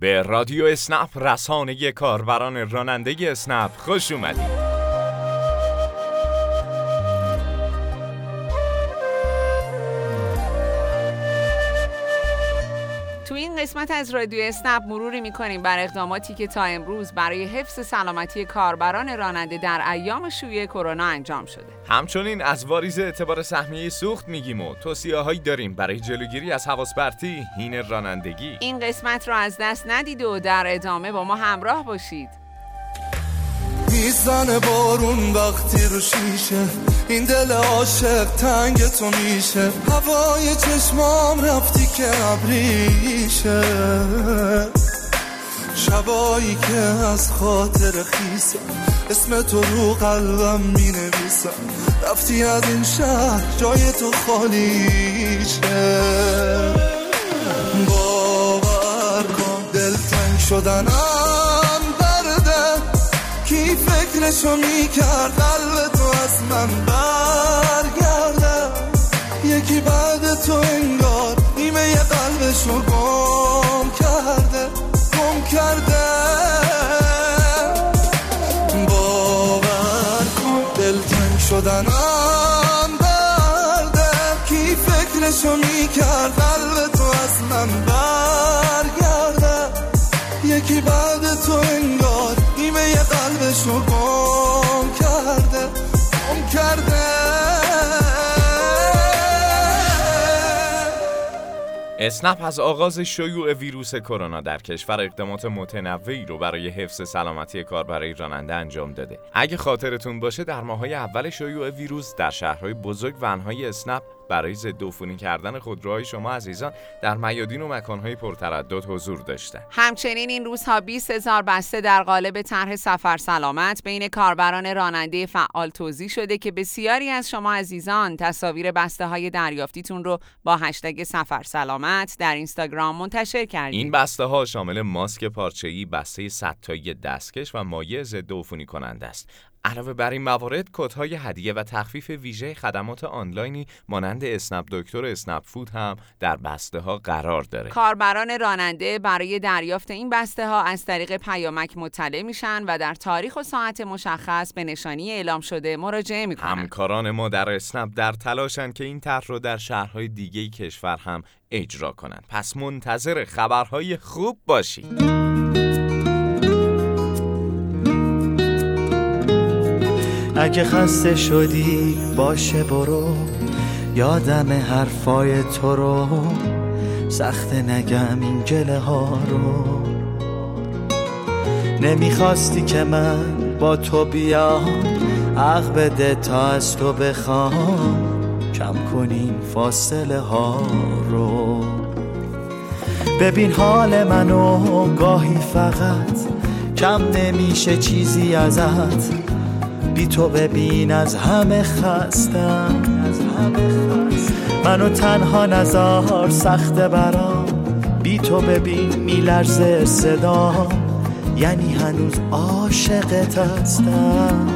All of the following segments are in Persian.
به رادیو اسنپ رسانه کاربران رانندگی اسنپ خوش اومدید. قسمت از رادیو اسنپ مروری می‌کنیم بر اقداماتی که تا امروز برای حفظ سلامتی کاربران راننده در ایام شیوع کرونا انجام شده. همچنین از واریز اعتبار سهمیه سوخت میگیم و توصیه هایی داریم برای جلوگیری از حواس برتی هین رانندگی. این قسمت را از دست ندید و در ادامه با ما همراه باشید. می‌زنه بارون وقتی رو شیشه. این دل عاشق تنگ تو میشه. هوای چشمام رفتی که ابریشه. شبایی که از خاطر خیسه. اسم تو رو قلبم می نویسم رفتی از این شهر جای تو خالیشه باور کن دل تنگ شدنم فکرشو می‌کرد قلب تو از من برگرده یکی بعد تو انگار نیمه یه قلبشو گم کرده گم کرده. باور کن دلتنگ شدنم برده. کی فکرشو می‌کرد کرده اسنپ از آغاز شیوع ویروس کرونا در کشور اقدامات متنوعی رو برای حفظ سلامتی کاربرای راننده انجام داده. اگه خاطرتون باشه در ماهای اول شیوع ویروس در شهرهای بزرگ ونهای اسنپ برای ضد عفونی کردن خودروهای شما عزیزان در میادین و مکانهای پرتردد حضور داشته. همچنین این روزها 20 هزار بسته در قالب طرح سفر سلامت بین کاربران راننده فعال توضیح شده که بسیاری از شما عزیزان تصاویر بسته های دریافتیتون رو با هشتگ سفر سلامت در اینستاگرام منتشر کردید. این بسته ها شامل ماسک پارچه‌ای بسته 100 تایی دستکش و مایع ضد عفونی کننده است. علاوه بر این موارد کدهای هدیه و تخفیف ویژه خدمات آنلاینی مانند اسنپ دکتر و اسنپ فود هم در بسته ها قرار داره. کاربران راننده برای دریافت این بسته ها از طریق پیامک مطلع میشن و در تاریخ و ساعت مشخص به نشانی اعلام شده مراجعه می‌کنن. همکاران ما در اسنپ در تلاشن که این طرح رو در شهرهای دیگه کشور هم اجرا کنند پس منتظر خبرهای خوب باشید. اگه خسته شدی باشه برو. یادم حرفای تو رو. سخت نگم این گله ها رو. نمی‌خواستی که من با تو بیام. عقل بده تا از تو بخوام. کم کنین فاصله ها رو. ببین حال منو گاهی فقط کم نمیشه چیزی ازت. بی تو ببین از همه خستم از همه خستم. منو تنها نزار سخت برام. بی تو ببین میلرزه صدا یعنی هنوز عاشقت هستم.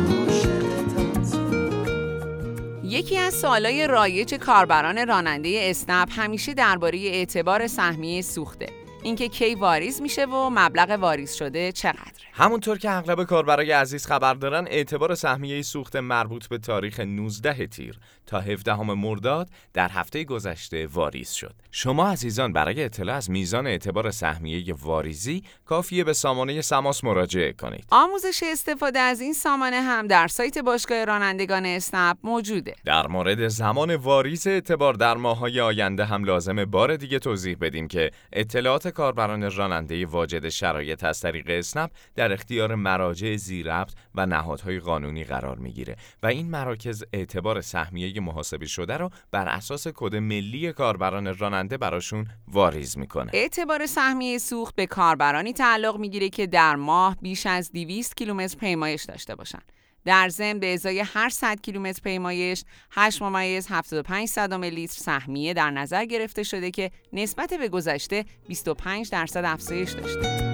یکی از سوالای رایج کاربران راننده اسنپ همیشه درباره اعتبار سهمیه سوخته. اینکه کی واریز میشه و مبلغ واریز شده چقدره همونطور که اغلب کاربرای عزیز خبر دارن اعتبار سهمیه سوخت مربوط به تاریخ 19 تیر تا 17 مرداد در هفته گذشته واریز شد. شما عزیزان برای اطلاع از میزان اعتبار سهمیه واریزی کافیه به سامانه سماس مراجعه کنید. آموزش استفاده از این سامانه هم در سایت باشگاه رانندگان اسنپ موجوده. در مورد زمان واریز اعتبار در ماههای آینده هم لازمه بار دیگه توضیح بدیم که اطلاعات کاربران راننده واجد شرایط از طریق اسنپ در اختیار مراجع زیربط و نهادهای قانونی قرار می‌گیره و این مراکز اعتبار سهمیه محاسبه شده رو بر اساس کد ملی کاربران راننده براشون واریز می‌کنه. اعتبار سهمیه سوخت به کاربرانی تعلق می‌گیره که در ماه بیش از 200 کیلومتر پیمایش داشته باشن. در ضمن به ازای هر 100 کیلومتر پیمایش 8 ممیز 75 صدم لیتر سهمیه در نظر گرفته شده که نسبت به گذشته 25 درصد افزایش داشته.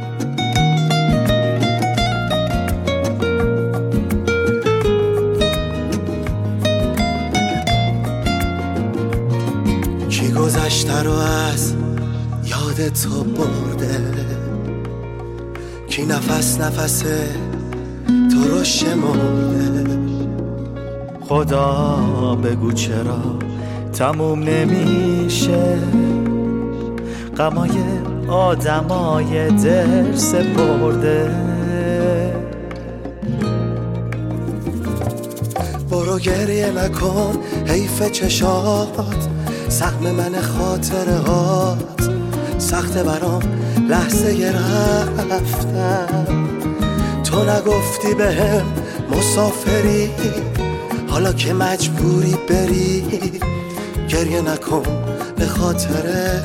کی گذشته رو از یاد تو برده کی نفس نفس تو رو شمرده خدا بگو چرا تموم نمیشه. غمای آدمای درس برده. برو گریه نکن حیف چشات. سهم من خاطرات سخت برام لحظه رفتم تو نگفتی بهم مسافری؟ حالا که مجبوری بری گریه نکن به خاطر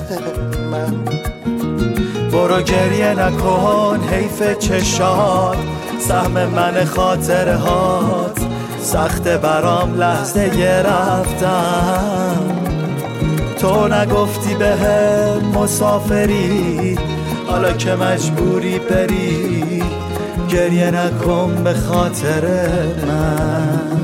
من. برو گریه نکن حیف چشات سهم من خاطرهات. سخت برام لحظه رفتم تو نگفتی به مسافری حالا که مجبوری بری. گریه نکن به خاطر من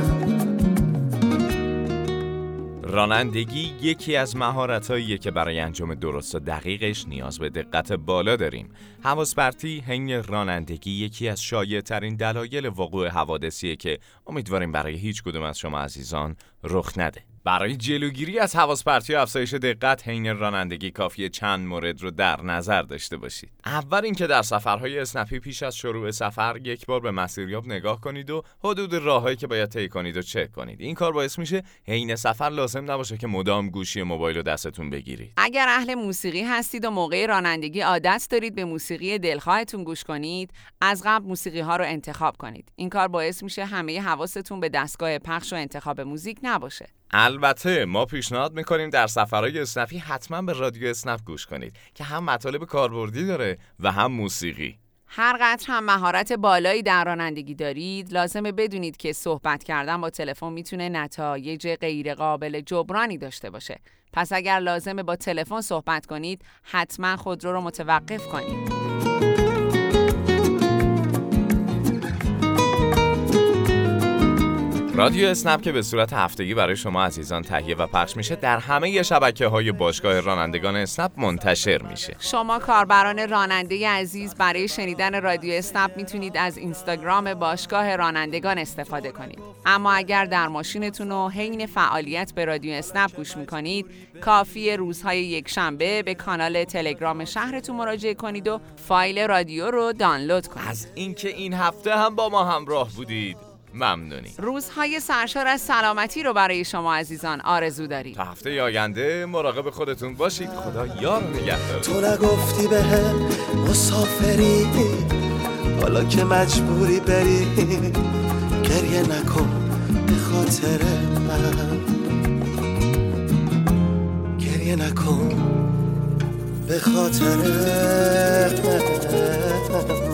رانندگی یکی از مهارتهاییه که برای انجام درست و دقیقش نیاز به دقت بالا داریم. حواس پرتی حین رانندگی یکی از شایع ترین دلایل وقوع حوادثیه که امیدواریم برای هیچ کدوم از شما عزیزان رخ نده. برای جلوگیری از حواس پرتی و افزایش دقت حین رانندگی کافی چند مورد رو در نظر داشته باشید. اول اینکه در سفرهای اسنپی پیش از شروع سفر یک بار به مسیریاب نگاه کنید و حدود راههایی که باید طی کنید و چک کنید. این کار باعث میشه حین سفر لازم نباشه که مدام گوشی موبایل رو دستتون بگیرید. اگر اهل موسیقی هستید و موقع رانندگی عادت دارید به موسیقی دلخواهتون گوش کنید، از قبل موسیقی ها رو انتخاب کنید. این کار باعث میشه همه حواستون به دستگاه پخش و انتخاب موزیک نباشه. البته ما پیشنهاد می‌کنیم در سفرهای اسنپی حتما به رادیو اسنپ گوش کنید که هم مطالب کاربردی داره و هم موسیقی. هر قدر هم مهارت بالایی در رانندگی دارید لازمه بدونید که صحبت کردن با تلفن می‌تونه نتایج غیرقابل جبرانی داشته باشه. پس اگر لازمه با تلفن صحبت کنید حتما خودرو رو متوقف کنید. رادیو اسنپ که به صورت هفتگی برای شما عزیزان تهیه و پخش میشه در همه شبکه های باشگاه رانندگان اسنپ منتشر میشه. شما کاربران راننده عزیز برای شنیدن رادیو اسنپ می‌تونید از اینستاگرام باشگاه رانندگان استفاده کنید. اما اگر در ماشینتون و حین فعالیت به رادیو اسنپ گوش می‌کنید کافی روزهای یک شنبه به کانال تلگرام شهرتون مراجعه کنید و فایل رادیو رو دانلود کنید. از اینکه این هفته هم با ما همراه بودید. ممنونی. روزهای سرشار از سلامتی رو برای شما عزیزان آرزو داریم. تا هفته آینده مراقب خودتون باشید. خدا یار نگهدار تو نگفتی به مسافری. حالا که مجبوری بری گریه نکن به خاطر من. گریه نکن به خاطر من.